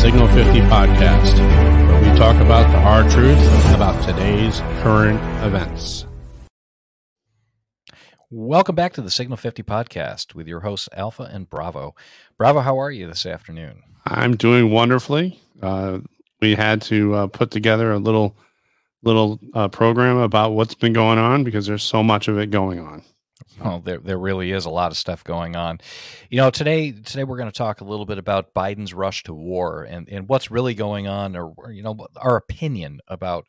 Signal 50 podcast, where we talk about the hard truth about today's current events. Welcome back to the Signal 50 podcast with your hosts, Alpha and Bravo. Bravo, how are you this afternoon? I'm doing wonderfully. Uh, we had to uh, put together a little little uh, program about what's been going on because there's so much of it going on. Well, there there really is a lot of stuff going on. You know, today today we're going to talk a little bit about Biden's rush to war and and what's really going on, or you know, our opinion about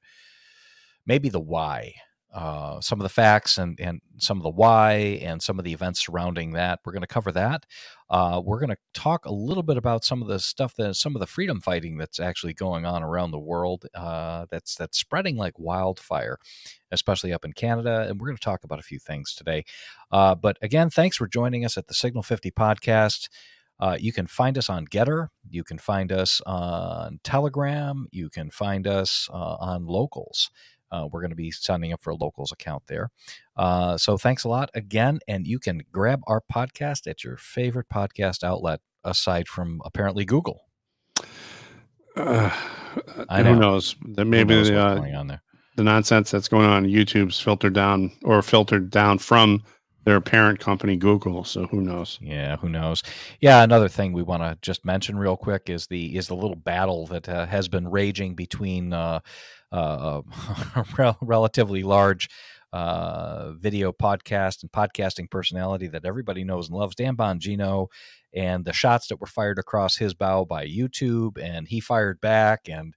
maybe the why uh, some of the facts and, and some of the why and some of the events surrounding that. We're going to cover that. Uh, we're going to talk a little bit about some of the stuff that some of the freedom fighting that's actually going on around the world. Uh, that's that's spreading like wildfire, especially up in Canada. And we're going to talk about a few things today. Uh, but again, thanks for joining us at the Signal 50 podcast. Uh, you can find us on Gettr. You can find us on Telegram. You can find us uh, on Locals. Uh, we're going to be signing up for a locals account there. Uh, so thanks a lot again. And you can grab our podcast at your favorite podcast outlet, aside from apparently Google. Uh, I know. Who knows? That maybe knows the, uh, going on there. the nonsense that's going on YouTube's filtered down or filtered down from their parent company Google. So who knows? Yeah, who knows? Yeah, another thing we want to just mention real quick is the is the little battle that uh, has been raging between uh, uh, a relatively large uh, video podcast and podcasting personality that everybody knows and loves, Dan Bongino, and the shots that were fired across his bow by YouTube, and he fired back, and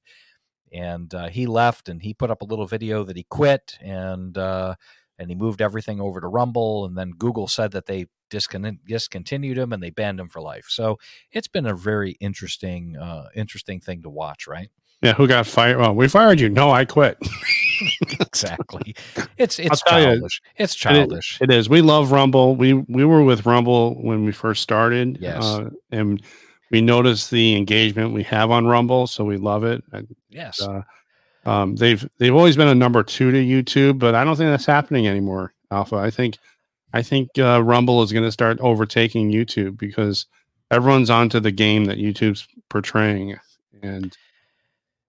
and uh, he left, and he put up a little video that he quit, and uh, and he moved everything over to Rumble, and then Google said that they discon- discontinued him and they banned him for life. So it's been a very interesting, uh, interesting thing to watch, right? Yeah, who got fired? Well, we fired you. No, I quit. exactly. It's it's childish. You, it's childish. It, it is. We love Rumble. We we were with Rumble when we first started. Yes. Uh, and we noticed the engagement we have on Rumble, so we love it. yes. Uh, um, they've they've always been a number two to YouTube, but I don't think that's happening anymore. Alpha. I think I think uh, Rumble is going to start overtaking YouTube because everyone's onto the game that YouTube's portraying, and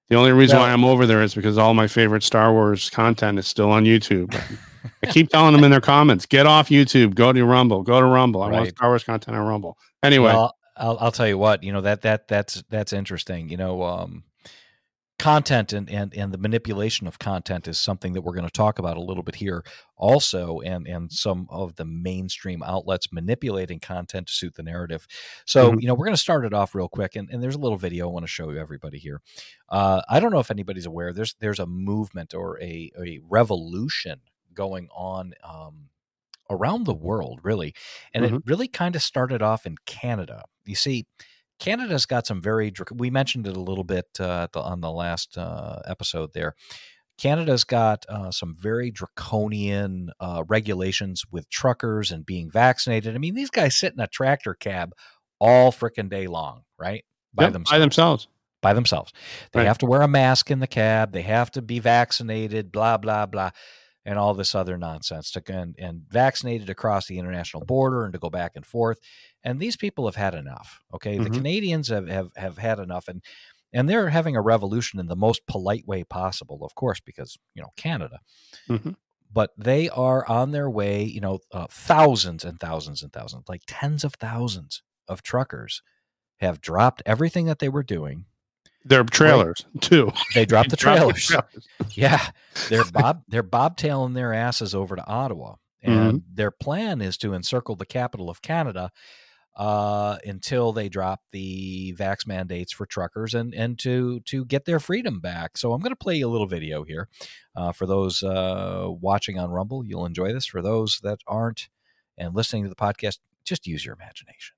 the only reason why I'm over there is because all my favorite Star Wars content is still on YouTube. I keep telling them in their comments, get off YouTube, go to Rumble, go to Rumble. I right. want Star Wars content on Rumble. Anyway, well, I'll, I'll tell you what, you know that that that's that's interesting. You know, um, content and, and and the manipulation of content is something that we're going to talk about a little bit here also and and some of the mainstream outlets manipulating content to suit the narrative so mm-hmm. you know we're going to start it off real quick and, and there's a little video i want to show you everybody here uh, i don't know if anybody's aware there's there's a movement or a, a revolution going on um, around the world really and mm-hmm. it really kind of started off in canada you see Canada's got some very. We mentioned it a little bit uh, on the last uh, episode. There, Canada's got uh, some very draconian uh, regulations with truckers and being vaccinated. I mean, these guys sit in a tractor cab all freaking day long, right? By yep, themselves. By themselves. By themselves. They right. have to wear a mask in the cab. They have to be vaccinated. Blah blah blah and all this other nonsense to and, and vaccinated across the international border and to go back and forth. And these people have had enough. Okay, mm-hmm. the Canadians have, have have had enough, and and they're having a revolution in the most polite way possible, of course, because you know Canada. Mm-hmm. But they are on their way. You know, uh, thousands and thousands and thousands, like tens of thousands of truckers have dropped everything that they were doing their trailers right. too. They dropped the trailers. Dropped the trailers. yeah, they're bob they're bobtailing their asses over to Ottawa, and mm-hmm. their plan is to encircle the capital of Canada uh, until they drop the vax mandates for truckers and and to to get their freedom back. So I'm going to play you a little video here uh, for those uh, watching on Rumble. You'll enjoy this. For those that aren't and listening to the podcast, just use your imagination.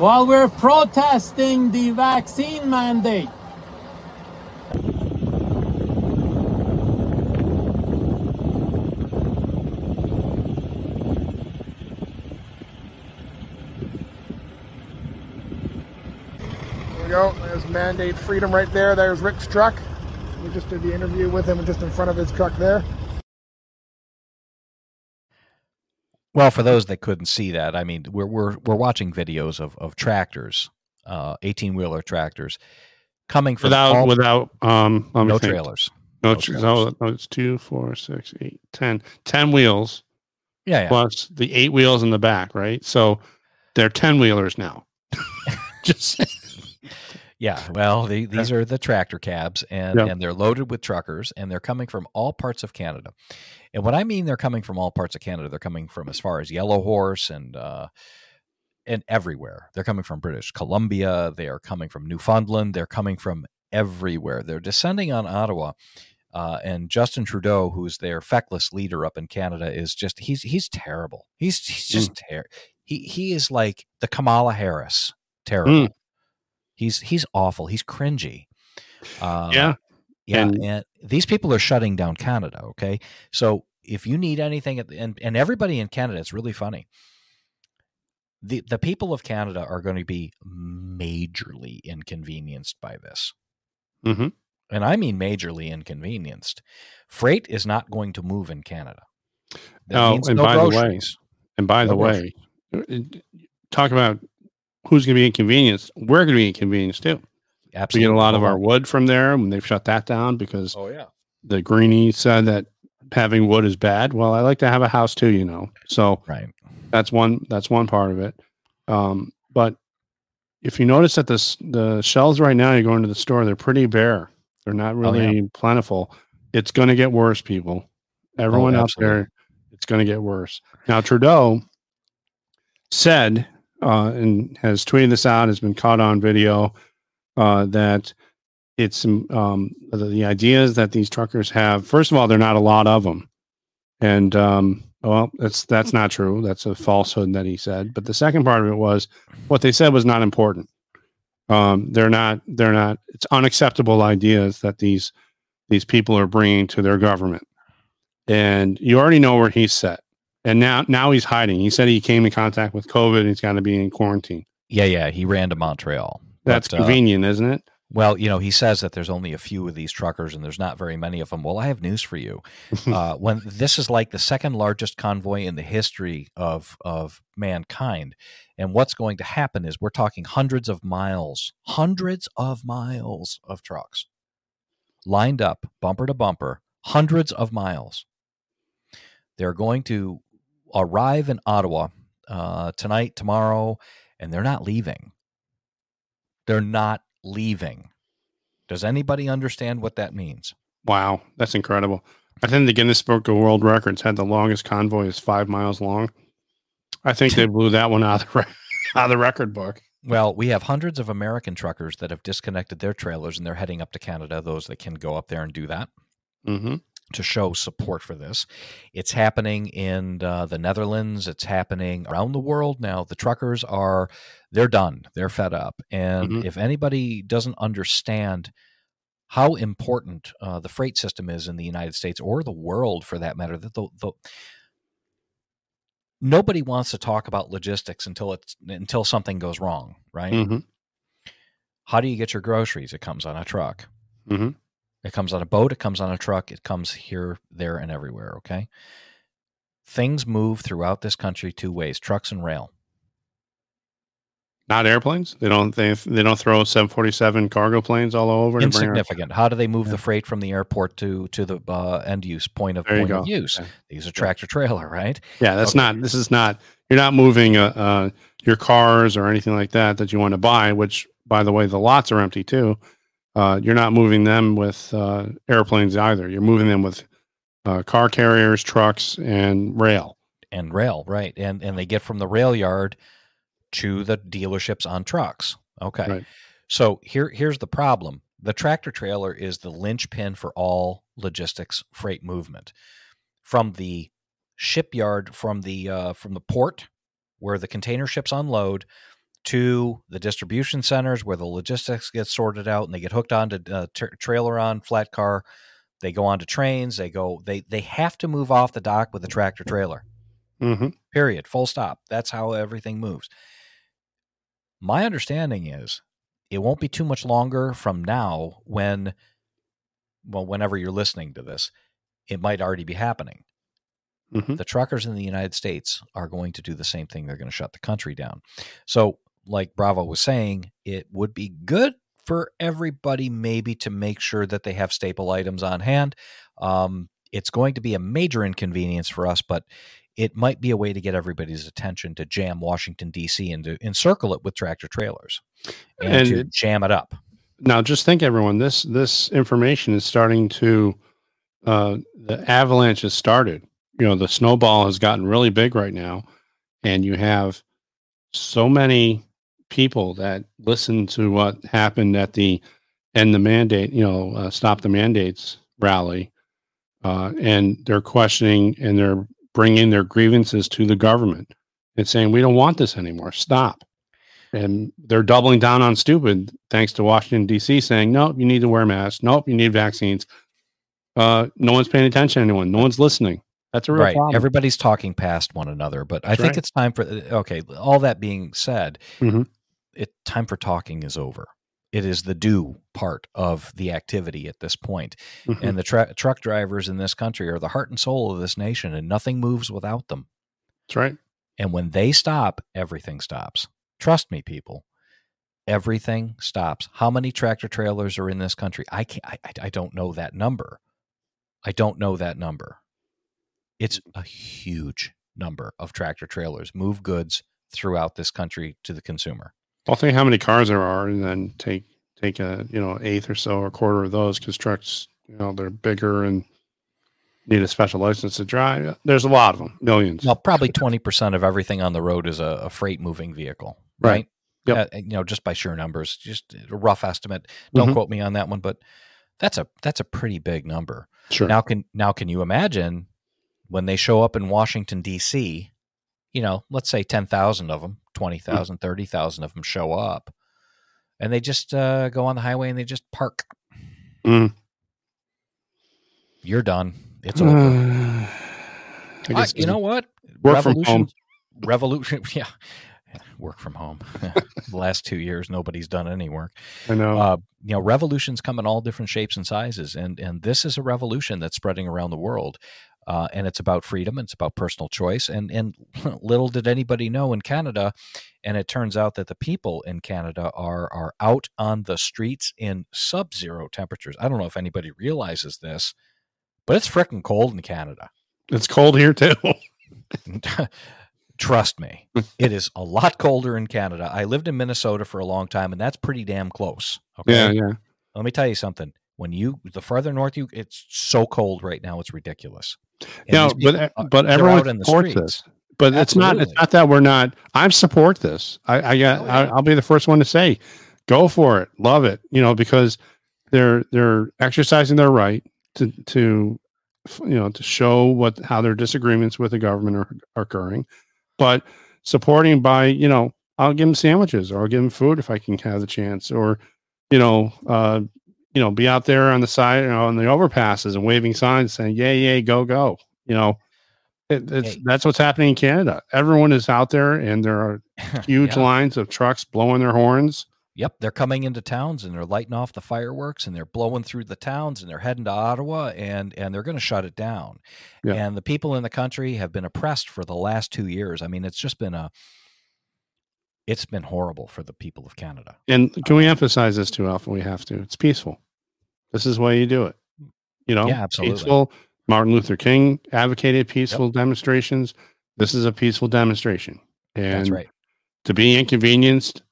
While we're protesting the vaccine mandate. Go. There's mandate freedom right there. There's Rick's truck. We just did the interview with him just in front of his truck there. Well, for those that couldn't see that, I mean, we're we're we're watching videos of of tractors, uh, eighteen wheeler tractors, coming from without all- without um no think. trailers. No, no trailers. no, no, it's two, four, six, eight, ten. Ten wheels Yeah, yeah. plus the eight wheels in the back, right? So they're ten wheelers now. Just Yeah, well, the, these are the tractor cabs, and Yeah. and they're loaded with truckers, and they're coming from all parts of Canada. And what I mean, they're coming from all parts of Canada. They're coming from as far as Yellow Horse and uh, and everywhere. They're coming from British Columbia. They are coming from Newfoundland. They're coming from everywhere. They're descending on Ottawa. Uh, and Justin Trudeau, who's their feckless leader up in Canada, is just he's he's terrible. He's he's just terrible. he he is like the Kamala Harris, terrible. He's he's awful. He's cringy. Uh, yeah. Yeah, And- and, these people are shutting down Canada. Okay, so if you need anything, at the, and and everybody in Canada, it's really funny. the The people of Canada are going to be majorly inconvenienced by this, hmm and I mean majorly inconvenienced. Freight is not going to move in Canada. That Oh, and no by the way. And by the No way, talk about who's going to be inconvenienced. We're going to be inconvenienced too. We get a lot of our wood from there when they've shut that down because Oh yeah, the greenie said that having wood is bad. Well, I like to have a house too, you know. So right. that's one that's one part of it. Um, but if you notice that this the shelves right now, you go into the store, they're pretty bare. They're not Oh, yeah. really plentiful. It's going to get worse, people. Everyone out there, it's going to get worse. Now Trudeau said uh, and has tweeted this out, has been caught on video uh, that it's um, the, the idea is that these truckers have. First of all, they're not a lot of them, and um, well, that's that's not true. That's a falsehood that he said. But the second part of it was what they said was not important. Um, they're not. They're not. It's unacceptable ideas that these these people are bringing to their government, and you already know where he's set. And now now he's hiding. He said he came in contact with COVID. He's got to be in quarantine. Yeah, yeah. He ran to Montreal. That's But, uh, convenient, isn't it? Well, you know, he says that there's only a few of these truckers and there's not very many of them. Well, I have news for you. Uh, when this is like the second largest convoy in the history of of mankind, and what's going to happen is we're talking hundreds of miles, hundreds of miles of trucks lined up, bumper to bumper, hundreds of miles. They're going to arrive in Ottawa uh, tonight, tomorrow, and they're not leaving. They're not leaving. Does anybody understand what that means? Wow, that's incredible. I think the Guinness Book of World Records had the longest convoy is five miles long. I think they blew that one out of the, re- out of the record book. Well, we have hundreds of American truckers that have disconnected their trailers and they're heading up to Canada, those that can go up there and do that hmm to show support for this. It's happening in uh, the Netherlands, it's happening around the world now. The truckers are they're done. They're fed up. And Mhm. if anybody doesn't understand how important uh, the freight system is in the United States or the world for that matter, that the, the nobody wants to talk about logistics until it's until something goes wrong, right? hmm How do you get your groceries? It comes on a truck. hmm It comes on a boat, it comes on a truck, it comes here, there, and everywhere. Okay. Things move throughout this country two ways trucks and rail. Not airplanes. They don't. They they don't throw seven forty seven cargo planes all over. to bring our- Insignificant. How do they move Yeah. the freight from the airport to to the uh, end use point of point of use? Okay. These are tractor trailer, right? Yeah, that's Okay. not. This is not. You're not moving uh, uh, your cars or anything like that that you want to buy. Which, by the way, the lots are empty too. Uh, you're not moving them with uh, airplanes either. You're moving them with uh, car carriers, trucks, and rail. And rail, right? And and they get from the rail yard to the dealerships on trucks. Okay. Right. So here here's the problem. The tractor trailer is the linchpin for all logistics freight movement. From the shipyard, from the uh, from the port where the container ships unload to the distribution centers where the logistics gets sorted out and they get hooked onto uh, tra- trailer on flat car. They go onto trains. They go. They they have to move off the dock with a tractor trailer. hmm Period. Full stop. That's how everything moves. My understanding is it won't be too much longer from now when, well, whenever you're listening to this, it might already be happening. Mhm. the truckers in the United States are going to do the same thing. They're going to shut the country down. So, like Bravo was saying, it would be good for everybody maybe to make sure that they have staple items on hand. Um, it's going to be a major inconvenience for us, but it might be a way to get everybody's attention to jam Washington D.C. and to encircle it with tractor trailers and, And to jam it up. now just think everyone this this information is starting to uh the avalanche has started you know the snowball has gotten really big right now and you have so many people that listen to what happened at the end the mandate you know uh, stop the mandates rally uh, and they're questioning and they're bringing their grievances to the government and saying we don't want this anymore. Stop. And they're doubling down on stupid thanks to washington d.c saying nope you need to wear masks. Nope you need vaccines. Uh, no one's paying attention to anyone. No one's listening. That's a real right. problem. Everybody's talking past one another but i think right. it's time for okay all that being said Mhm. It time for talking is over. It is the do part of the activity at this point. Mhm. and the tra- truck drivers in this country are the heart and soul of this nation and nothing moves without them. That's right. And when they stop everything stops. Trust me people. Everything stops. How many tractor trailers are in this country? I can't i, I- I don't know that number. I don't know that number. It's a huge number of tractor trailers move goods throughout this country to the consumer I'll think how many cars there are, and then take take a you know eighth or so or quarter of those because trucks you know they're bigger and need a special license to drive. There's a lot of them, millions. well probably 20% of everything on the road is a, a freight moving vehicle right, Right. Yep. Uh, you know just by sheer numbers just a rough estimate don't Mhm. quote me on that one but that's a that's a pretty big number Sure. Now can now can you imagine when they show up in Washington D.C. You know, let's say ten thousand of them, 20,000, 30,000 of them show up, and they just uh, go on the highway and they just park. Mm. You're done. It's over. I I- you know what? work from home. Revolution. Yeah. Work from home. the last two years, nobody's done any work. I know. uh, you know revolutions come in all different shapes and sizes and and this is a revolution that's spreading around the world uh, and it's about freedom it's about personal choice and and little did anybody know in canada and it turns out that the people in canada are are out on the streets in sub-zero temperatures i don't know if anybody realizes this but it's freaking cold in canada it's cold here too. trust me it is a lot colder in canada i lived in minnesota for a long time and that's pretty damn close okay yeah, yeah. let me tell you something. When you the farther north you, it's so cold right now. It's ridiculous. And No, people but are- but everyone out in the supports this. But it's not. It's not that we're not. I support this. I, I got. Oh, I, yeah. I'll be the first one to say, go for it. Love it. You know, because they're they're exercising their right to to you know to show what how their disagreements with the government are, are occurring, but supporting by you know I'll give them sandwiches or I'll give them food if I can have the chance or you know uh you know be out there on the side you know, on the overpasses and waving signs saying yay yay go go you know it, it's Hey. that's what's happening in Canada. Everyone is out there, and there are huge Yeah. lines of trucks blowing their horns. Yep, they're coming into towns and they're lighting off the fireworks and they're blowing through the towns and they're heading to Ottawa and and they're going to shut it down. Yeah. And the people in the country have been oppressed for the last 2 years. I mean, it's just been a it's been horrible for the people of Canada. And can we emphasize this too, often? We have to. It's peaceful. This is why you do it. You know, Yeah, absolutely. peaceful. Martin Luther King advocated peaceful demonstrations. This is a peaceful demonstration, and That's right. to be inconvenienced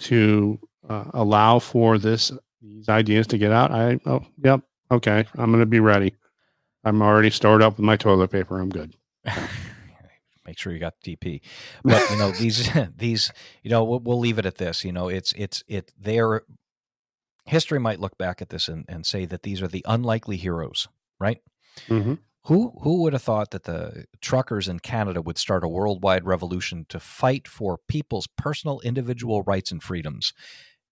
to uh, allow for this these ideas to get out. I oh yep okay. I'm going to be ready. I'm already stored up with my toilet paper. I'm good. make sure you got the DP. But you know these these you know we'll, we'll leave it at this. You know it's it's it their history might look back at this and, and say that these are the unlikely heroes, right? hmm Who who would have thought that the truckers in Canada would start a worldwide revolution to fight for people's personal individual rights and freedoms?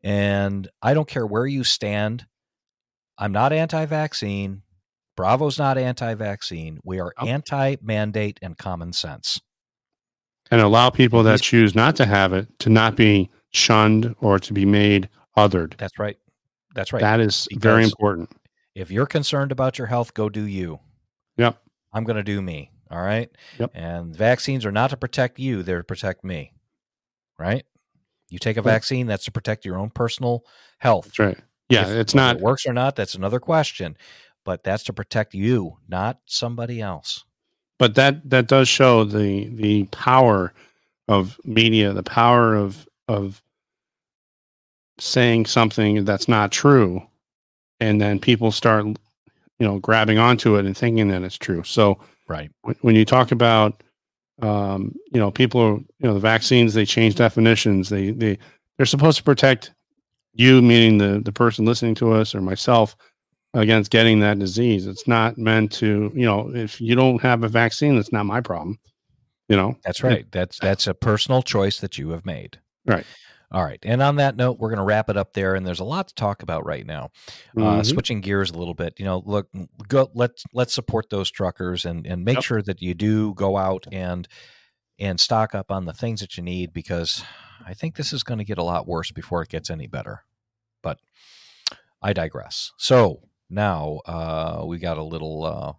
And I don't care where you stand. I'm not anti-vaccine. Bravo's not anti-vaccine. We are anti-mandate and common sense. And allow people that choose not to have it to not be shunned or to be made othered. That's right. That's right. That is very important. if you're concerned about your health, go do you. Yep. I'm going to do me. All right. Yep. And vaccines are not to protect you, they're to protect me. Right? You take a vaccine, that's to protect your own personal health. That's right. Yeah, If- it's not it works or not, that's another question. But that's to protect you, not somebody else. But that that does show the the power of media, the power of of saying something that's not true, and then people start, you know, grabbing onto it and thinking that it's true. So Right. when, when you talk about, um, you know, people, are- you know, the vaccines, they change definitions. They they they're supposed to protect you, meaning the the person listening to us or myself, against getting that disease. It's not meant to, you know, if you don't have a vaccine, that's not my problem. You know, That's right. That's that's a personal choice that you have made. Right. All right. And on that note, we're going to wrap it up there. And there's a lot to talk about right now. Uh, Mhm. switching gears a little bit, you know, look, go let's let's support those truckers and and make Yep. sure that you do go out and and stock up on the things that you need because I think this is going to get a lot worse before it gets any better. But I digress. So now uh, we got a little uh,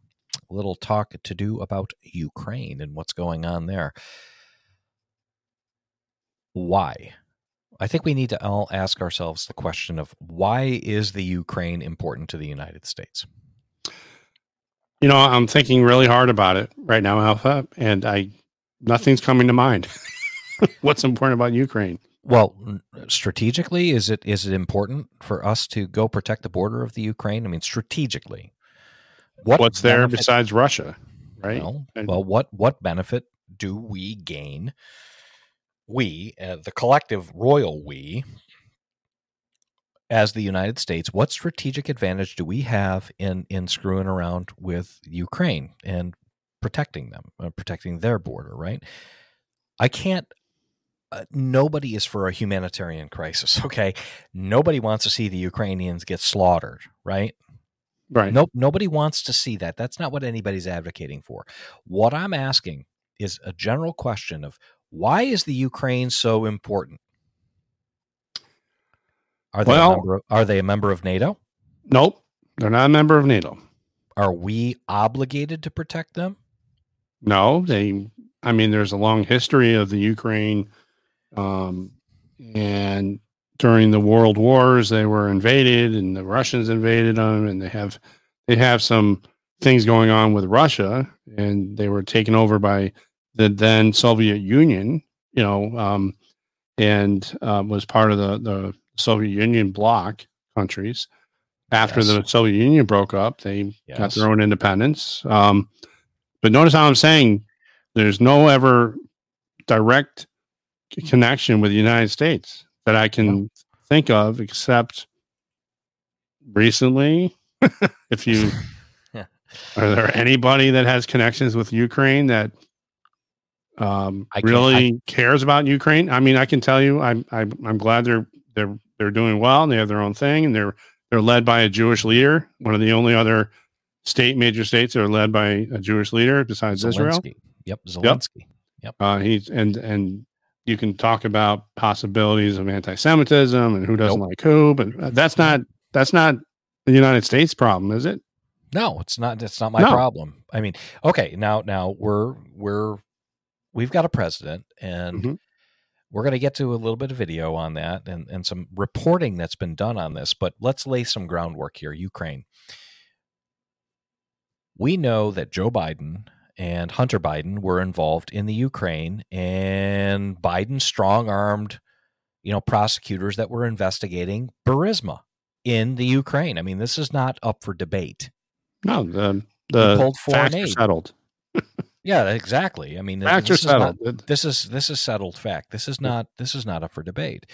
little talk to do about Ukraine and what's going on there. Why? I think we need to all ask ourselves the question of why is the Ukraine important to the United States? you know, I'm thinking really hard about it right now, Alpha, and I nothing's coming to mind. What's important about Ukraine? Well, strategically, is it is it important for us to go protect the border of the Ukraine? I mean, strategically, what What's there benefit- besides Russia? Right? Well, well, what what benefit do we gain? We, uh, the collective royal we, as the United States, what strategic advantage do we have in in screwing around with Ukraine and protecting them, uh, protecting their border? Right? I can't. Uh, nobody is for a humanitarian crisis. Okay, nobody wants to see the Ukrainians get slaughtered. Right? right. Nope, nobody wants to see that. That's not what anybody's advocating for. What I'm asking is a general question of why is the Ukraine so important? Are they Well- a member of, are they a member of NATO? Nope. They're not a member of NATO. Are we obligated to protect them? No, they. I mean, there's a long history of the Ukraine, um, and during the World Wars, they were invaded, and the Russians invaded them, and they have they have some things going on with Russia, and they were taken over by the then Soviet Union, you know, um, and uh, was part of the the Soviet Union bloc countries. After Yes. the Soviet Union broke up, they got their own independence. Um, but notice how I'm saying there's no ever direct connection with the United States that I can think of, except recently. if you Yeah. are there anybody that has connections with Ukraine that um, I can't- really cares about Ukraine? I mean, I can tell you, I'm I'm, I'm glad they're they're they're doing well and they have their own thing and they're they're led by a Jewish leader, one of the only other state major states that are led by a Jewish leader besides Israel. Zelensky. Yep, Zelensky. Uh, he's and and you can talk about possibilities of anti-Semitism and who doesn't Nope. like who, but that's not that's not the United States problem, is it? No, it's not. It's not my No. problem. I mean, okay, now now we're we're we've got a president, and Mhm. we're going to get to a little bit of video on that and and some reporting that's been done on this. But let's lay some groundwork here. Ukraine. We know that Joe Biden and Hunter Biden were involved in the Ukraine, and Biden strong armed, you know, prosecutors that were investigating Burisma in the Ukraine. I mean, this is not up for debate. No, the the facts are settled. Yeah, exactly. I mean, Facts are this is not- settled. this is this is settled fact. This is not this is not up for debate.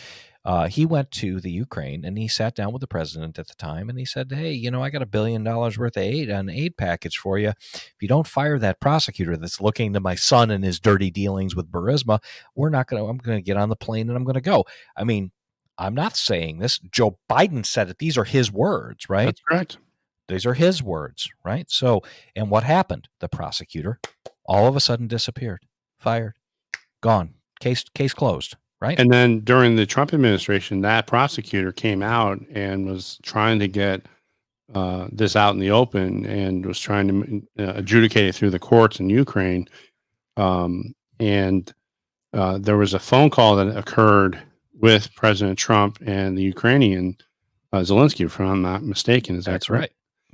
Uh, he went to the Ukraine and he sat down with the president at the time and he said, "Hey, you know, I got a billion dollars worth of aid an aid package for you. If you don't fire that prosecutor that's looking to my son and his dirty dealings with Burisma, we're not going to. I'm going to get on the plane and I'm going to go." I mean, I'm not saying this. Joe Biden said it. These are his words, right? That's correct. These are his words, right? So, and what happened? The prosecutor all of a sudden disappeared, fired, gone, case case closed, right? And then during the Trump administration, that prosecutor came out and was trying to get uh, this out in the open and was trying to uh, adjudicate it through the courts in Ukraine. Um, and uh, there was a phone call that occurred with President Trump and the Ukrainian uh, Zelensky, if I'm not mistaken. Is that That's correct? right.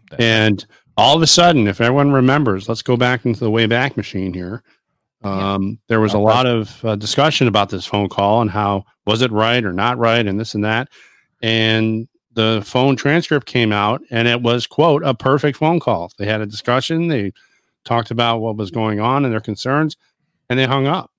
That's And all of a sudden, if everyone remembers, let's go back into the way back machine here. Yeah. Um, There was a lot of uh, discussion about this phone call and how was it right or not right, and this and that. And the phone transcript came out, and it was quote a perfect phone call. They had a discussion. They talked about what was going on and their concerns, and they hung up.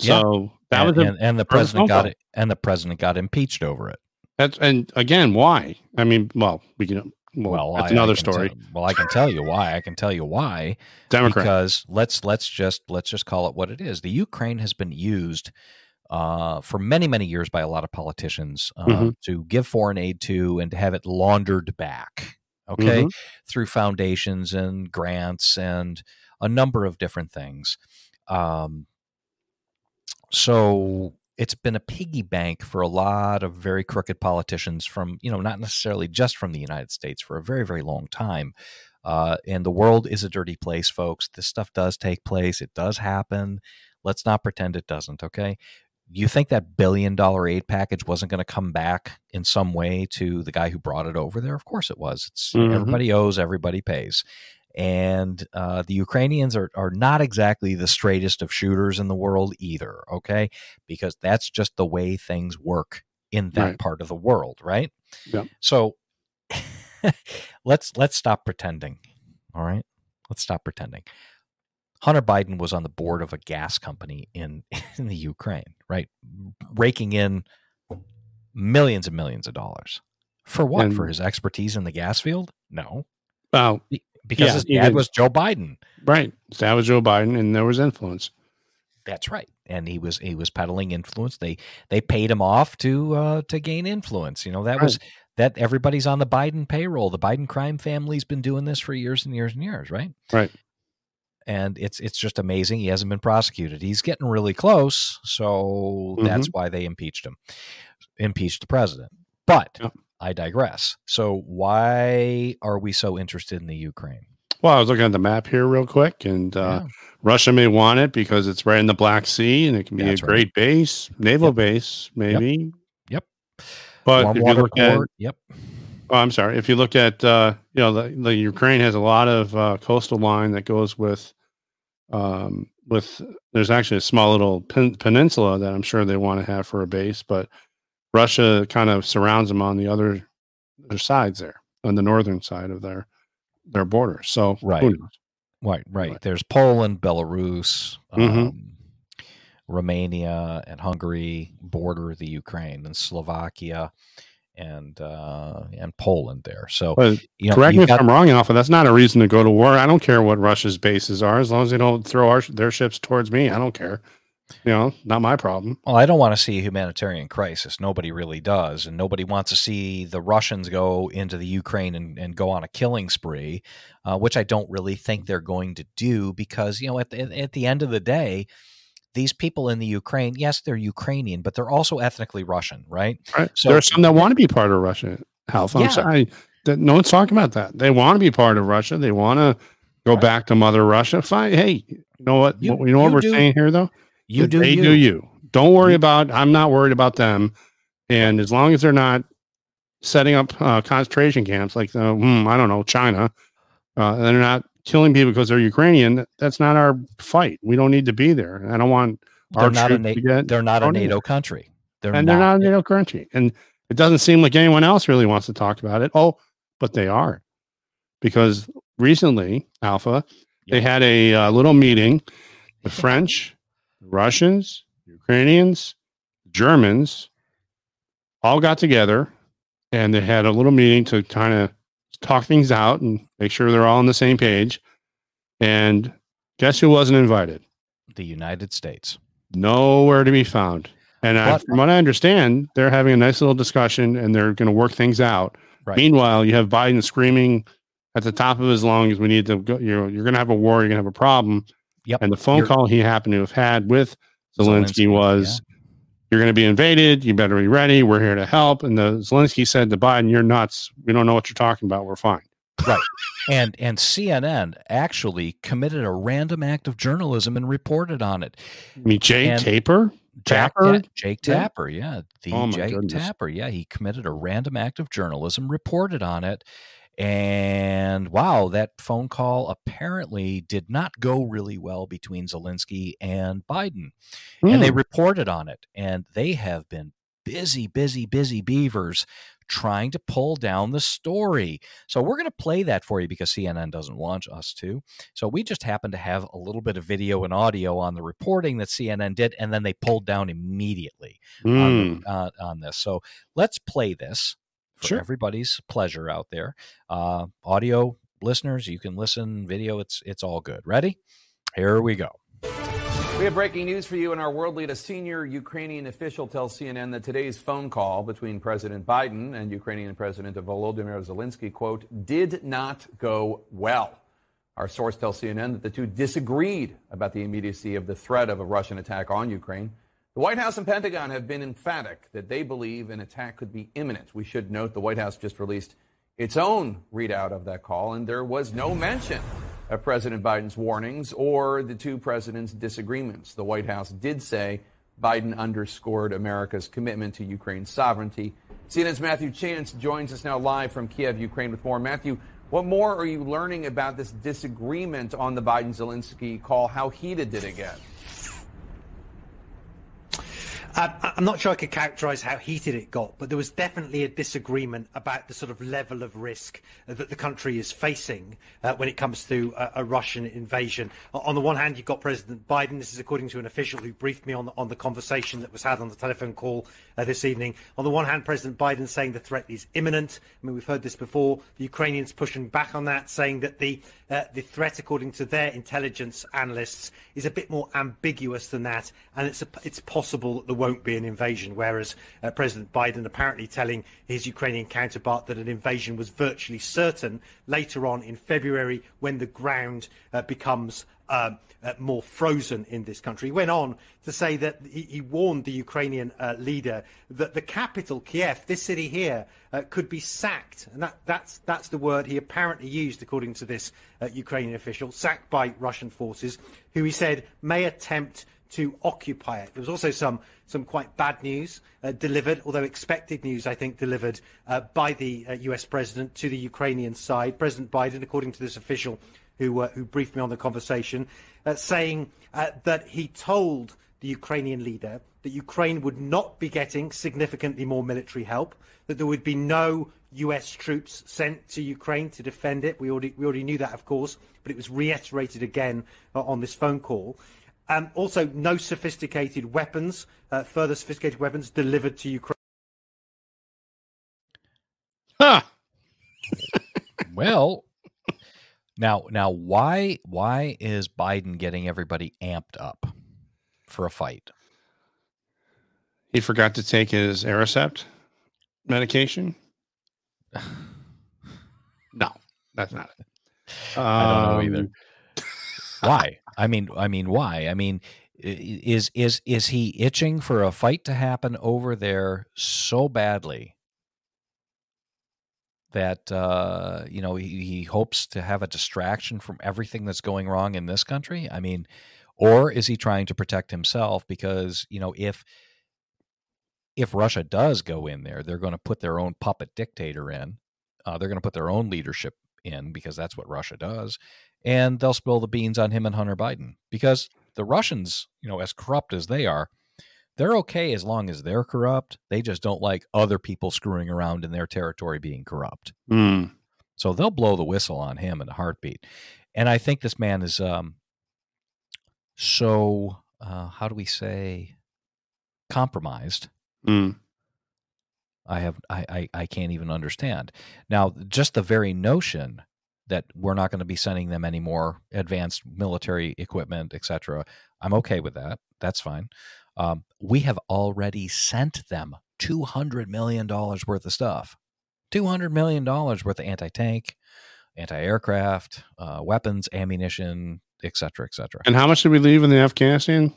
Yeah. So that and, was a, and, and the president got it, and the president got impeached over it. that's and again, why? I mean, well, we can. Well, that's I- another I story. tell- well, I can tell you why. I can tell you why. Democrat. because let's let's just let's just call it what it is. The Ukraine has been used uh, for many many years by a lot of politicians uh, Mhm. to give foreign aid to and to have it laundered back. Okay, Mhm. through foundations and grants and a number of different things. Um, so it's been a piggy bank for a lot of very crooked politicians from you know not necessarily just from the United States for a very very long time. Uh, and the world is a dirty place, folks. This stuff does take place. It does happen. Let's not pretend it doesn't. Okay. You think that billion dollar aid package wasn't going to come back in some way to the guy who brought it over there? Of course it was. It's Mhm. everybody owes, everybody pays. And uh, the Ukrainians are, are not exactly the straightest of shooters in the world either, okay? Because that's just the way things work in that Right. part of the world, right? Yep. So let's let's stop pretending. All right? Let's stop pretending. Hunter Biden was on the board of a gas company in in the Ukraine, right? Raking in millions and millions of dollars. For what? For his expertise in the gas field? No. Well, Because Yeah, his dad was Joe Biden. right. That was Joe Biden, and there was influence. That's right. And he was he was peddling influence. They they paid him off to uh to gain influence. You know, that was that everybody's on the Biden payroll. The Biden crime family's been doing this for years and years and years, right? Right. And it's it's just amazing. He hasn't been prosecuted. He's getting really close, so that's why they impeached him. Impeached the president. But Yep. I digress. So why are we so interested in the Ukraine? Well, I was looking at the map here real quick, and uh, Yeah. Russia may want it because it's right in the Black Sea, and it can be That's a right. great base, naval Yep. base, maybe. Yep. But Warm if you look at. Yep. oh, I'm sorry. If you look at, uh, you know, the, the Ukraine has a lot of uh, coastal line that goes with, um, with. There's actually a small little pen, peninsula that I'm sure they want to have for a base, but Russia kind of surrounds them on the other, other sides there, on the northern side of their their border. So Right. Right, right. Right. There's Poland, Belarus, Mhm. um, Romania, and Hungary border the Ukraine, and Slovakia, and uh, and Poland there. So you know, Correct me if got- I'm wrong, Alpha. That's not a reason to go to war. I don't care what Russia's bases are, as long as they don't throw our, their ships towards me. I don't care. You know, not my problem. Well, I don't want to see a humanitarian crisis. Nobody really does. And nobody wants to see the Russians go into the Ukraine and, and go on a killing spree, uh, which I don't really think they're going to do because, you know, at the, at the end of the day, these people in the Ukraine, yes, they're Ukrainian, but they're also ethnically Russian, right? Right? So- there are some that want to be part of Russia. Alpha. Yeah. I'm sorry. That, no one's talking about that. They want to be part of Russia. They want to go Right. back to Mother Russia. Fine. Hey, you know what? You- you know what you we're do- saying here, though. You do They you. do you. Don't worry about. I'm not worried about them. And as long as they're not setting up uh, concentration camps like the, hmm, I don't know, China, uh, and they're not killing people because they're Ukrainian. That's not our fight. We don't need to be there. I don't want They're our not a Na- to get they're not a NATO there. country. They're and not. they're not a NATO country. And it doesn't seem like anyone else really wants to talk about it. Oh, but they are, because recently, Alpha, they had a uh, little meeting. The French, Russians, Ukrainians, Germans, all got together, and they had a little meeting to kind of talk things out and make sure they're all on the same page. And guess who wasn't invited? the United States. nowhere to be found. And I, from what I understand, they're having a nice little discussion and they're going to work things out. Right. Meanwhile, you have Biden screaming at the top of his lungs, "We need to go. You're you're going to have a war. You're going to have a problem." Yep. And the phone You're- call he happened to have had with Zelensky, Zelensky, was, you're going to be invaded. You better be ready. We're here to help. And the Zelensky said to Biden, "You're nuts. We don't know what you're talking about. We're fine." Right. and and CNN actually committed a random act of journalism and reported on it. I mean, Jake And- Taper, Jack, Tapper? yeah, Jake Tapper, yeah, the Oh, Jake goodness. Tapper, yeah, he committed a random act of journalism, reported on it, and wow, that phone call apparently did not go really well between Zelensky and Biden, and they Hmm. reported on it, and they have been busy, busy, busy beavers trying to pull down the story. So we're going to play that for you because CNN doesn't want us to. So we just happen to have a little bit of video and audio on the reporting that CNN did, and then they pulled down immediately Hmm. on, uh, on this. So let's play this for Sure. everybody's pleasure out there. Uh, audio listeners, you can listen. Video, it's it's all good. Ready? Here we go. We have breaking news for you in our world lead. A senior Ukrainian official tells CNN that today's phone call between President Biden and Ukrainian President Volodymyr Zelensky, quote, did not go well. Our source tells CNN that the two disagreed about the immediacy of the threat of a Russian attack on Ukraine. The White House and Pentagon have been emphatic that they believe an attack could be imminent. We should note the White House just released its own readout of that call, and there was no mention of President Biden's warnings or the two presidents' disagreements. The White House did say Biden underscored America's commitment to Ukraine's sovereignty. CNN's Matthew Chance joins us now live from Kiev, Ukraine, with more. Matthew, what more are you learning about this disagreement on the Biden Zelensky call? How heated did it get? I- I'm not sure I could characterise how heated it got, but there was definitely a disagreement about the sort of level of risk that the country is facing uh, when it comes to a, a Russian invasion. On the one hand, you've got President Biden. This is according to an official who briefed me on the, on the conversation that was had on the telephone call uh, this evening. On the one hand, President Biden saying the threat is imminent. I mean, we've heard this before. The Ukrainians pushing back on that, saying that the uh, the threat, according to their intelligence analysts, is a bit more ambiguous than that, and it's a, it's possible that there won't be an invasion. Whereas uh, President Biden apparently telling his Ukrainian counterpart that an invasion was virtually certain later on in February when the ground uh, becomes um, uh, more frozen in this country. He went on to say that he, he warned the Ukrainian uh, leader that the capital, Kiev, this city here, uh, could be sacked. And that, that's, that's the word he apparently used, according to this uh, Ukrainian official, sacked by Russian forces, who he said may attempt to occupy it. There was also some some quite bad news uh, delivered, although expected news, I think, delivered uh, by the uh, U.S. president to the Ukrainian side. President Biden, according to this official who uh, who briefed me on the conversation, uh, saying uh, that he told the Ukrainian leader that Ukraine would not be getting significantly more military help, that there would be no U.S. troops sent to Ukraine to defend it. We already we already knew that, of course, but it was reiterated again uh, on this phone call. Um, also, no sophisticated weapons, uh, further sophisticated weapons delivered to Ukraine. Huh. Well, now now why why is Biden getting everybody amped up for a fight? He forgot to take his Aricept medication. no, that's not it. I don't know either. Um, Why? I mean, I mean, why? I mean, is is is he itching for a fight to happen over there so badly that uh, you know he, he hopes to have a distraction from everything that's going wrong in this country? I mean, or is he trying to protect himself because you know if if Russia does go in there, they're going to put their own puppet dictator in. Uh, they're going to put their own leadership in because that's what Russia does, and they'll spill the beans on him and Hunter Biden because the Russians, you know, as corrupt as they are, they're okay as long as they're corrupt. They just don't like other people screwing around in their territory being corrupt. hmm. So they'll blow the whistle on him in a heartbeat. And I think this man is um, so, uh, how do we say, compromised. Hmm. I have I, I I can't even understand. Now, just the very notion that we're not going to be sending them any more advanced military equipment, etc. I'm okay with that. That's fine. Um, we have already sent them two hundred million dollars worth of stuff. Two hundred million dollars worth of anti-tank, anti-aircraft, uh, weapons, ammunition, etc., etc. And how much did we leave in the Afghanistan?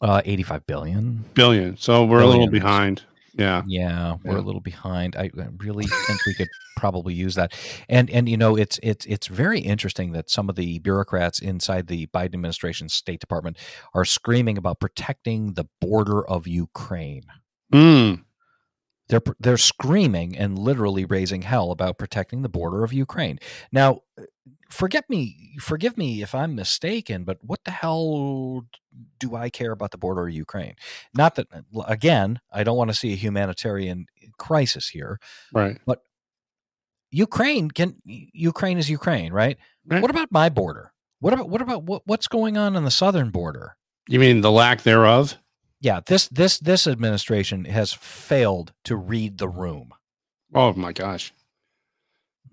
Uh, 85 billion. billion. So we're a little behind. Yeah. Yeah, we're Yeah. a little behind. I really think we could probably use that. And and you know, it's it's it's very interesting that some of the bureaucrats inside the Biden administration State Department are screaming about protecting the border of Ukraine. Mm. They're they're screaming and literally raising hell about protecting the border of Ukraine. Now, uh, forget me, forgive me if I'm mistaken, but what the hell do I care about the border of Ukraine? Not that uh, again, I don't want to see a humanitarian crisis here. Right. But Ukraine can Ukraine is Ukraine, right? Right. What about my border? What about what about what, what's going on on the southern border? You mean the lack thereof? Yeah, this this this administration has failed to read the room. Oh my gosh.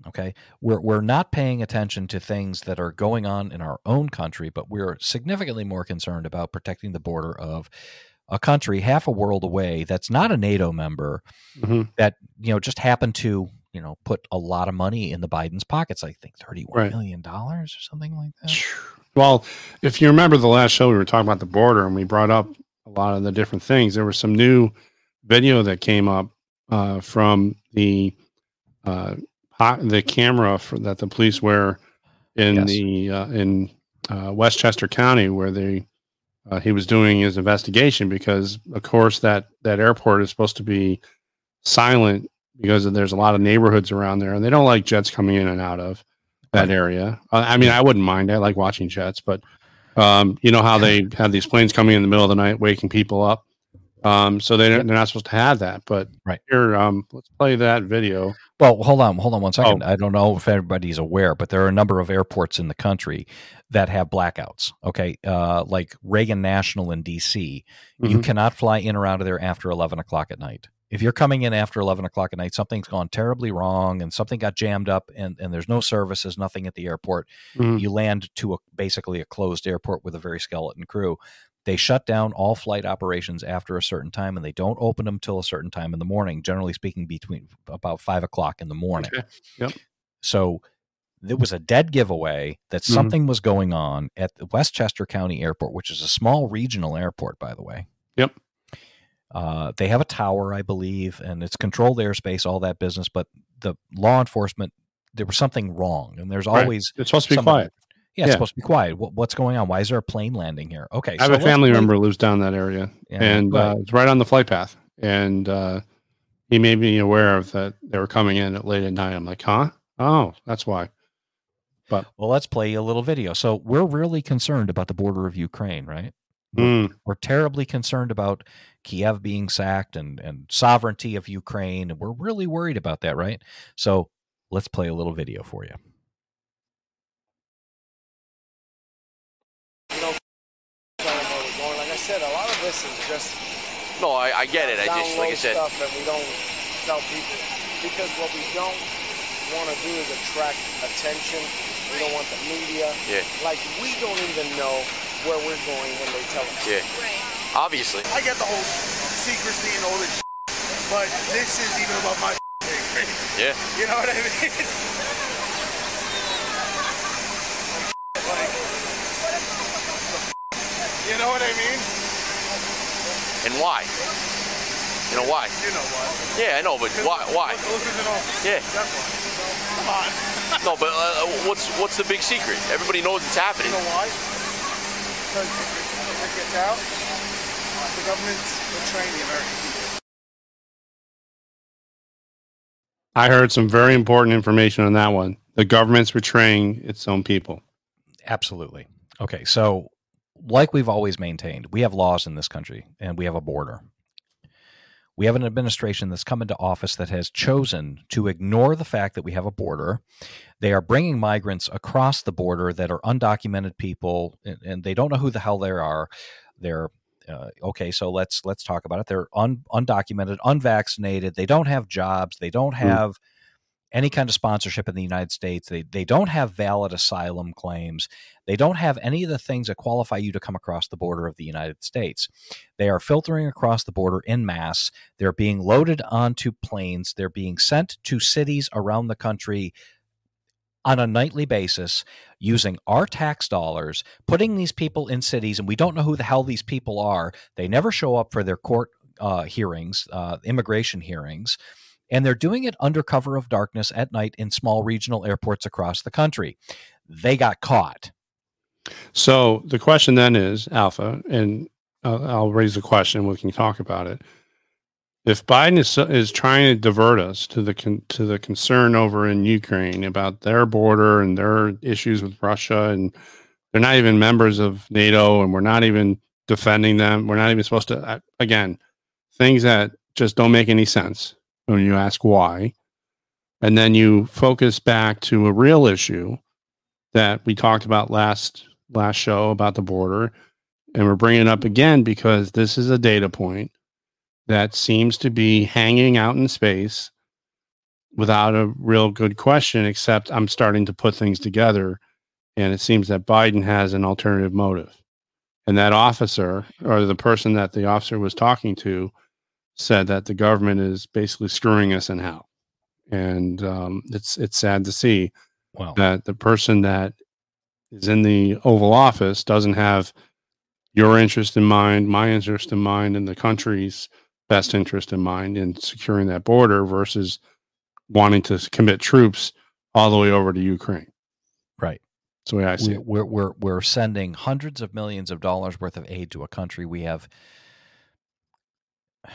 Okay. We're, we're not paying attention to things that are going on in our own country, but we're significantly more concerned about protecting the border of a country half a world away that's not a NATO member Mhm. that, you know, just happened to, you know, put a lot of money in the Biden's pockets, I think thirty-one Right. million dollars or something like that. Well, if you remember the last show, we were talking about the border and we brought up a lot of the different things. There was some new video that came up uh, from the uh, the camera for, that the police wear in Yes. the uh, in uh, Westchester County, where they uh, he was doing his investigation because, of course, that that airport is supposed to be silent because there's a lot of neighborhoods around there, and they don't like jets coming in and out of that area. Uh, I mean, I wouldn't mind. I like watching jets, but um, you know how they have these planes coming in the middle of the night, waking people up. Um, so they they're not supposed to have that. But Right. here, um, let's play that video. Well, hold on, hold on one second. Oh. I don't know if everybody's aware, but there are a number of airports in the country that have blackouts. Okay, uh, like Reagan National in D.C. You Mhm. cannot fly in or out of there after eleven o'clock at night. If you're coming in after eleven o'clock at night, something's gone terribly wrong, and something got jammed up, and, and there's no services, nothing at the airport. Mhm. You land to a basically a closed airport with a very skeleton crew. They shut down all flight operations after a certain time, and they don't open them till a certain time in the morning. Generally speaking, between about five o'clock in the morning. Okay. Yep. So there was a dead giveaway that Mhm. something was going on at the Westchester County Airport, which is a small regional airport, by the way. Yep. Uh, they have a tower, I believe, and it's controlled airspace, all that business. But the law enforcement, there was something wrong, and there's Right. always It's supposed to be somebody- quiet. yeah, it's Yeah. supposed to be quiet. What, what's going on? Why is there a plane landing here? Okay, I have so a family member lives down that area, Yeah, and uh, it's right on the flight path. And uh, he made me aware of that they were coming in at late at night. I'm like, huh? Oh, that's why. But well, let's play a little video. So we're really concerned about the border of Ukraine, right? Mm. We're terribly concerned about Kiev being sacked and, and sovereignty of Ukraine. And we're really worried about that, right? So let's play a little video for you. Like I said, a lot of this is just No, I, I get it. I just, like I download said, stuff that we don't tell people because what we don't want to do is attract attention. We don't want the media. Yeah. Like we don't even know where we're going when they tell us. yeah, obviously. I get the whole secrecy and all this, but this is even above my thing. Yeah. You know what I mean? like, you know what I mean? And why? You know why? You know why. Yeah, I know, but why? Why? Look who's in office. Yeah. Come on. No, but uh, what's what's the big secret? Everybody knows it's happening. You know why? Because it gets out, the government's betraying the American people. I heard some very important information on that one. The government's betraying its own people. Absolutely. Okay. So, like we've always maintained, we have laws in this country and we have a border. We have an administration that's come into office that has chosen to ignore the fact that we have a border. They are bringing migrants across the border that are undocumented people, and, and they don't know who the hell they are. They're uh, okay. So let's let's talk about it. They're un, undocumented, unvaccinated. They don't have jobs. They don't have any kind of sponsorship in the United States. They they don't have valid asylum claims. They don't have any of the things that qualify you to come across the border of the United States. They are filtering across the border in mass. They're being loaded onto planes. They're being sent to cities around the country on a nightly basis using our tax dollars, putting these people in cities, and we don't know who the hell these people are. They never show up for their court uh, hearings, uh, immigration hearings, and they're doing it under cover of darkness at night in small regional airports across the country. They got caught. So the question then is, Alpha, and I'll, I'll raise the question. We can talk about it. If Biden is is trying to divert us to the con, to the concern over in Ukraine about their border and their issues with Russia, and they're not even members of NATO, and we're not even defending them. We're not even supposed to. Again, things that just don't make any sense when you ask why, and then you focus back to a real issue that we talked about last last show about the border and we're bringing it up again because this is a data point that seems to be hanging out in space without a real good question, except I'm starting to put things together. And it seems that Biden has an alternative motive. And that officer, or the person that the officer was talking to, said that the government is basically screwing us in hell. And um, it's it's sad to see well, that the person that is in the Oval Office doesn't have your interest in mind, my interest in mind, and the country's best interest in mind in securing that border versus wanting to commit troops all the way over to Ukraine. Right. So way I see we're. We're, we're, we're sending hundreds of millions of dollars worth of aid to a country we have.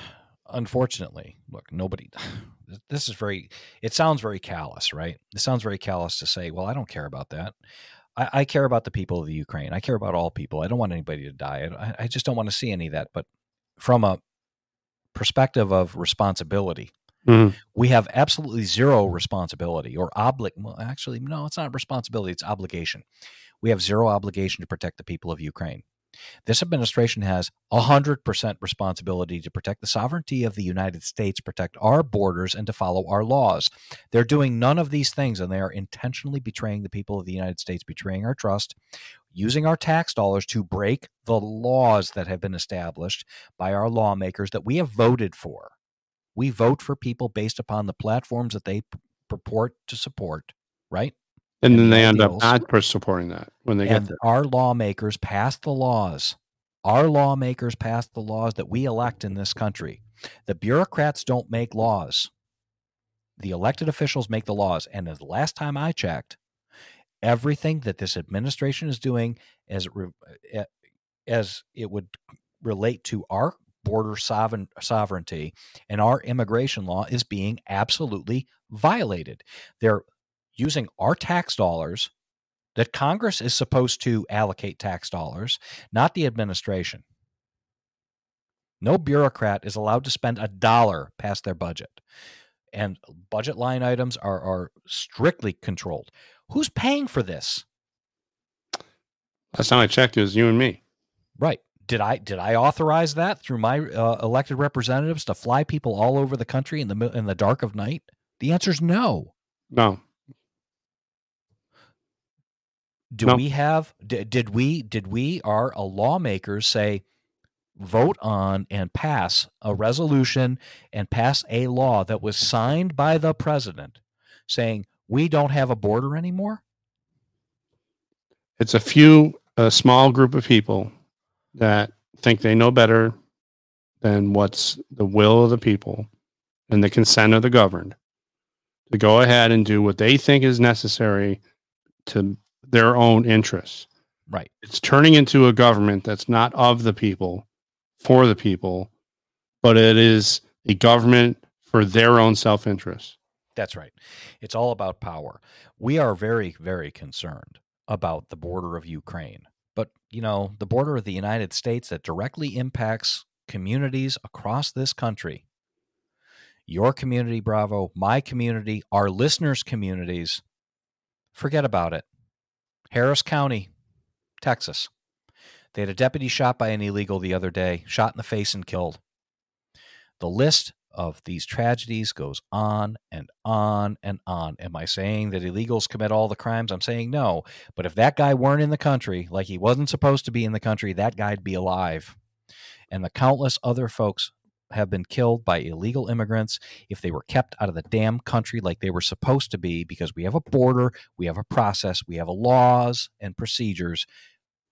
Unfortunately, look, nobody. This is very. It sounds very callous, right? It sounds very callous to say, "Well, I don't care about that." I, I, care about the people of the Ukraine. I care about all people. I don't want anybody to die. I, I just don't want to see any of that. But from a perspective of responsibility, mm-hmm. we have absolutely zero responsibility or oblig. Well, actually, no, it's not responsibility. It's obligation. We have zero obligation to protect the people of Ukraine. This administration has 100% responsibility to protect the sovereignty of the United States, protect our borders, and to follow our laws. They're doing none of these things, and they are intentionally betraying the people of the United States, betraying our trust, using our tax dollars to break the laws that have been established by our lawmakers that we have voted for. We vote for people based upon the platforms that they purport to support, right? And, then they end up not supporting that when they and get there. Our lawmakers pass the laws. Our lawmakers pass the laws that we elect in this country. The bureaucrats don't make laws. The elected officials make the laws. And the last time I checked, everything that this administration is doing as it, eh, as it would relate to our border sovereign, sovereignty and our immigration law is being absolutely violated. They're using our tax dollars that Congress is supposed to allocate tax dollars, not the administration. No bureaucrat is allowed to spend a dollar past their budget. And budget line items are, are strictly controlled. Who's paying for this? Last time I checked, it was you and me. Right. Did I did I authorize that through my uh, elected representatives to fly people all over the country in the in the dark of night? The answer is no. No. Do no. we have did, did we did we our uh, lawmakers say vote on and pass a resolution and pass a law that was signed by the president saying we don't have a border anymore? It's a few a small group of people that think they know better than what's the will of the people and the consent of the governed to go ahead and do what they think is necessary to their own interests. Right. It's turning into a government that's not of the people, for the people, but it is a government for their own self interest. That's right. It's all about power. We are very, very concerned about the border of Ukraine. But, you know, the border of the United States that directly impacts communities across this country. Your community, Bravo, my community, our listeners' communities. Forget about it. Harris County, Texas. They had a deputy shot by an illegal the other day, shot in the face and killed. The list of these tragedies goes on and on and on. Am I saying that illegals commit all the crimes? I'm saying no. But if that guy weren't in the country, like he wasn't supposed to be in the country, that guy'd be alive. And the countless other folks have been killed by illegal immigrants if they were kept out of the damn country like they were supposed to be because we have a border, we have a process, we have laws and procedures.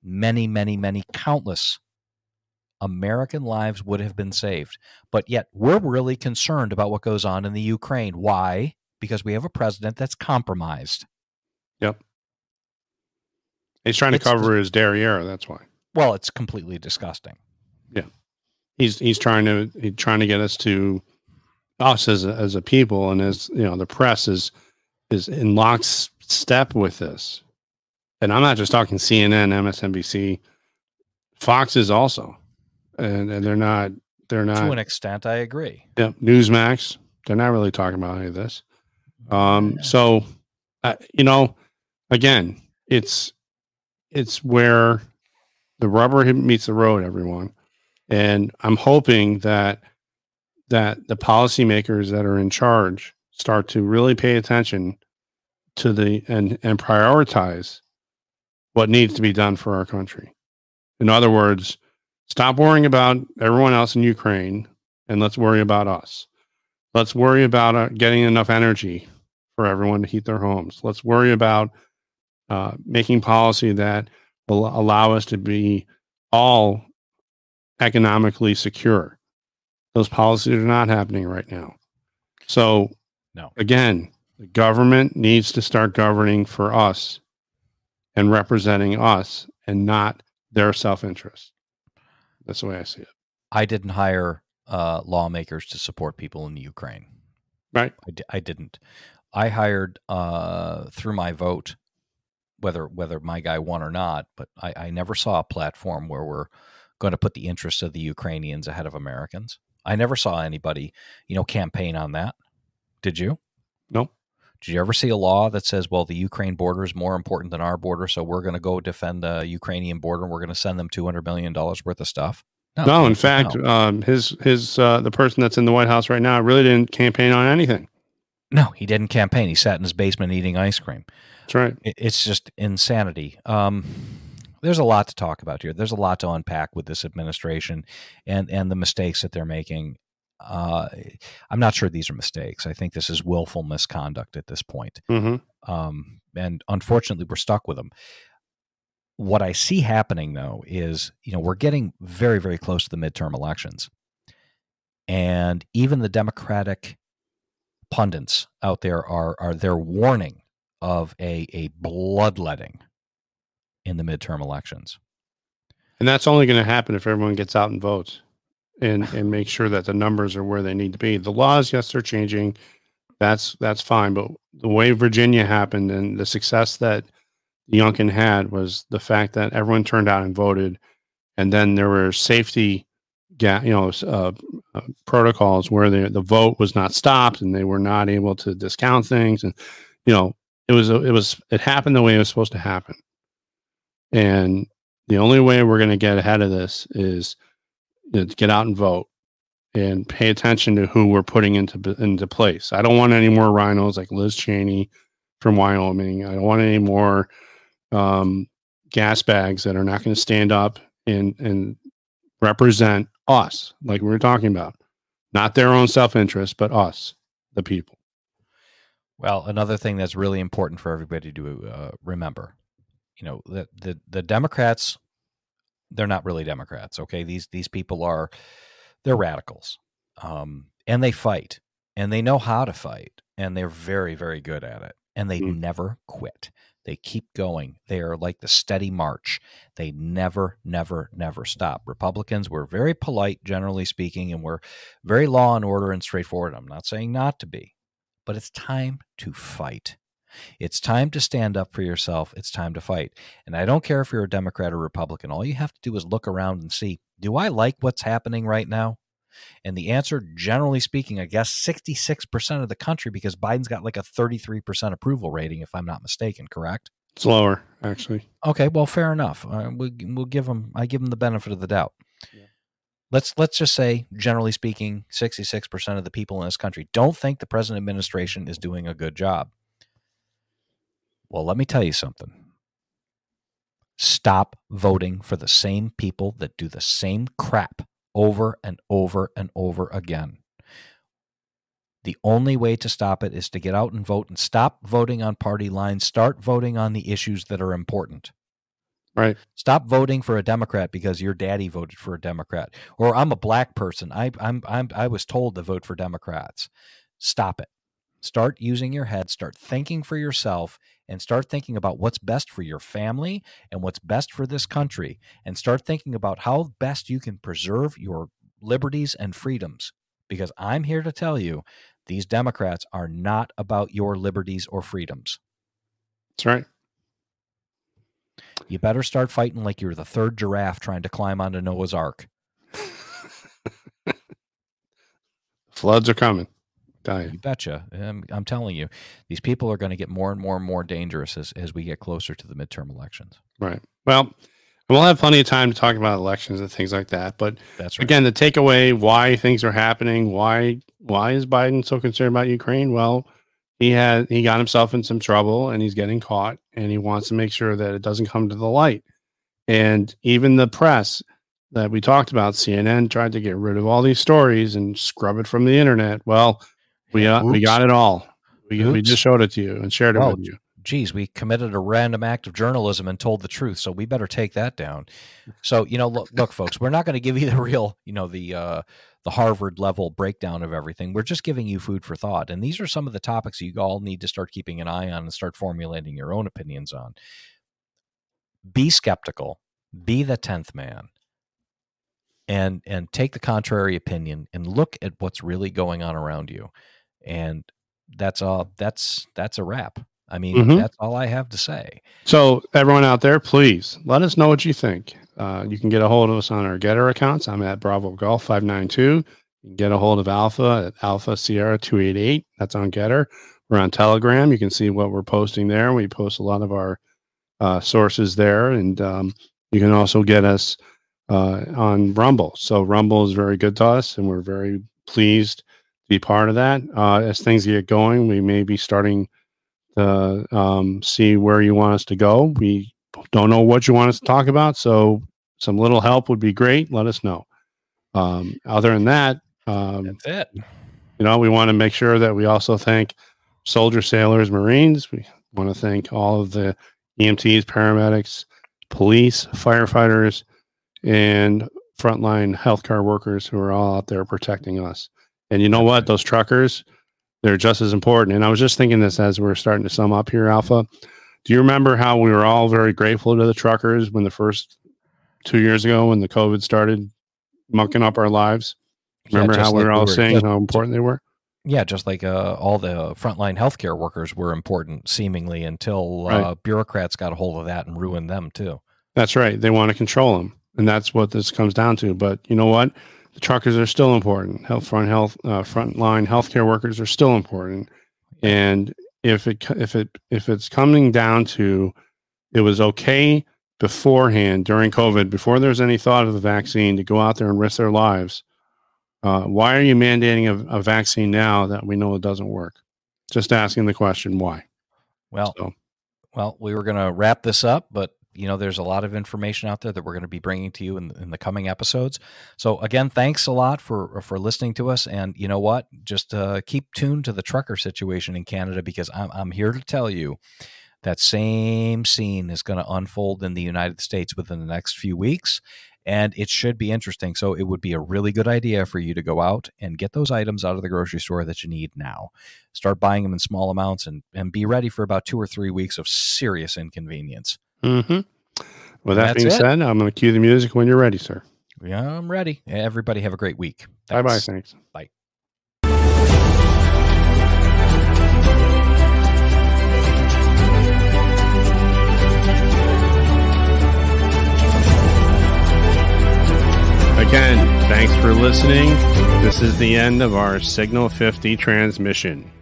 Many, many, many countless American lives would have been saved. But yet we're really concerned about what goes on in the Ukraine. Why? Because we have a president that's compromised. Yep. He's trying to It's- cover his derriere. That's why. Well, it's completely disgusting. He's he's trying to he's trying to get us to us as a, as a people and as you know the press is is in lockstep with this. And I'm not just talking CNN, MSNBC, Fox is also, and, and they're not they're not to an extent, I agree. Yeah, Newsmax. They're not really talking about any of this. Um, so, uh, you know, again, it's it's where the rubber meets the road, everyone. And I'm hoping that that the policymakers that are in charge start to really pay attention to the and and prioritize what needs to be done for our country. In other words, stop worrying about everyone else in Ukraine and let's worry about us. Let's worry about uh, getting enough energy for everyone to heat their homes. Let's worry about uh, making policy that will allow us to be all economically secure. Those policies are not happening right now. So, No. again, the government needs to start governing for us and representing us and not their self interest. That's the way I see it. I didn't hire uh, lawmakers to support people in the Ukraine. Right. I, didn't. I hired uh, through my vote, whether whether my guy won or not. But I, I never saw a platform where we're going to put the interests of the Ukrainians ahead of Americans. I never saw anybody, you know, campaign on that. Did you? No. Did you ever see a law that says, well, the Ukraine border is more important than our border, so we're going to go defend the Ukrainian border and we're going to send them $200 million worth of stuff? No, in fact, no. um, his his uh, the person that's in the White House right now really didn't campaign on anything. No, he didn't campaign. He sat in his basement eating ice cream. That's right. It, it's just insanity. Um, there's a lot to talk about here. There's a lot to unpack with this administration and and the mistakes that they're making. Uh, I'm not sure these are mistakes. I think this is willful misconduct at this point. Mm-hmm. Um, and unfortunately, we're stuck with them. What I see happening though is, you know, we're getting very, very close to the midterm elections, and even the Democratic pundits out there are are they're warning of a a bloodletting in the midterm elections. And that's only going to happen if everyone gets out and votes and and make sure that the numbers are where they need to be. The laws, yes, they're changing. That's that's fine, but the way Virginia happened and the success that Youngkin had was the fact that everyone turned out and voted, and then there were safety, you know, uh, uh, protocols where the the vote was not stopped and they were not able to discount things, and you know, it was it was it happened the way it was supposed to happen, and the only way we're going to get ahead of this is to get out and vote and pay attention to who we're putting into into place. I don't want any more RINOs like Liz Cheney from Wyoming. I don't want any more um, gas bags that are not going to stand up and and represent us, like we were talking about, not their own self interest, but us, the people. Well, another thing that's really important for everybody to uh, remember, you know, the, the the Democrats, they're not really Democrats. Okay, these these people are they're radicals, um, and they fight, and they know how to fight, and they're very very good at it, and they never quit. They keep going. They are like the steady march. They never, never, never stop. Republicans, we're very polite, generally speaking, and we're very law and order and straightforward. I'm not saying not to be, but it's time to fight. It's time to stand up for yourself. It's time to fight. And I don't care if you're a Democrat or Republican. All you have to do is look around and see do I like what's happening right now? And the answer, generally speaking, I guess 66% of the country, because Biden's got like a 33% approval rating, if I'm not mistaken, correct? It's lower, actually. Okay, well, fair enough. Uh, we'll, we'll give him. I give him the benefit of the doubt. Let's let's just say, generally speaking, sixty six percent of the people in this country don't think the present administration is doing a good job. Well, let me tell you something. Stop voting for the same people that do the same crap over and over and over again. The only way to stop it is to get out and vote and stop voting on party lines. Start voting on the issues that are important. Right. Stop voting for a Democrat because your daddy voted for a Democrat, or I'm a black person. I, I'm, I'm, I was told to vote for Democrats. Stop it. Start using your head. Start thinking for yourself, and start thinking about what's best for your family and what's best for this country. And start thinking about how best you can preserve your liberties and freedoms. Because I'm here to tell you, these Democrats are not about your liberties or freedoms. That's right. You better start fighting like you're the third giraffe trying to climb onto Noah's Ark. Floods are coming. You you. betcha. I'm, I'm telling you, these people are going to get more and more and more dangerous as, as we get closer to the midterm elections. Right. Well, we'll have plenty of time to talk about elections and things like that. But That's right. again, the takeaway why things are happening, why why is Biden so concerned about Ukraine? Well, he had he got himself in some trouble and he's getting caught and he wants to make sure that it doesn't come to the light. And even the press that we talked about, CNN tried to get rid of all these stories and scrub it from the internet. Well, we uh, we got it all. We, we just showed it to you and shared it with you. geez, we committed a random act of journalism and told the truth, so we better take that down. So, you know, look, look, folks, we're not going to give you the real, you know, the uh, the Harvard level breakdown of everything. We're just giving you food for thought, and these are some of the topics you all need to start keeping an eye on and start formulating your own opinions on. Be skeptical. Be the tenth man. And and take the contrary opinion and look at what's really going on around you. And that's all that's that's a wrap. I mean, Mhm. that's all I have to say. So, everyone out there, please let us know what you think. Uh, you can get a hold of us on our Gettr accounts. I'm at Bravo Golf 592. You can get a hold of Alpha at Alpha Sierra 288. That's on Gettr. We're on Telegram. You can see what we're posting there. We post a lot of our uh, sources there. And um, you can also get us uh, on Rumble. So, Rumble is very good to us, and we're very pleased be part of that. Uh, as things get going, we may be starting to um, see where you want us to go. We don't know what you want us to talk about, so some little help would be great. Let us know. Um, other than that, um, That's it. you know, we want to make sure that we also thank soldiers, sailors, Marines. We want to thank all of the EMTs, paramedics, police, firefighters, and frontline healthcare workers who are all out there protecting us. And you know what? Those truckers, they're just as important. And I was just thinking this as we're starting to sum up here, Alpha. Do you remember how we were all very grateful to the truckers when the first two years ago when the COVID started mucking up our lives? Remember just how we like were we all were- saying just- how important they were? Yeah, just like uh, all the frontline healthcare workers were important, seemingly, until uh, bureaucrats got a hold of that and ruined them too. That's right. They want to control them, and that's what this comes down to. But you know what? The truckers are still important. Health front health uh, frontline healthcare workers are still important. And if it if it if it's coming down to it was okay beforehand during COVID, before there's any thought of the vaccine, to go out there and risk their lives. Uh, why are you mandating a, a vaccine now that we know it doesn't work? Just asking the question why. Well, So well, we were going to wrap this up, but you know, there's a lot of information out there that we're going to be bringing to you in, in the coming episodes. So again, thanks a lot for for listening to us. And you know what? Just uh, keep tuned to the trucker situation in Canada because I'm I'm here to tell you that same scene is going to unfold in the United States within the next few weeks. And it should be interesting. So, it would be a really good idea for you to go out and get those items out of the grocery store that you need now. Start buying them in small amounts and, and be ready for about two or three weeks of serious inconvenience. Hmm with that being it. said, I'm going to cue the music when you're ready, sir. Yeah, I'm ready. Everybody have a great week. Bye bye. Thanks. Thanks. Bye. Again, thanks for listening. This is the end of our Signal 50 transmission.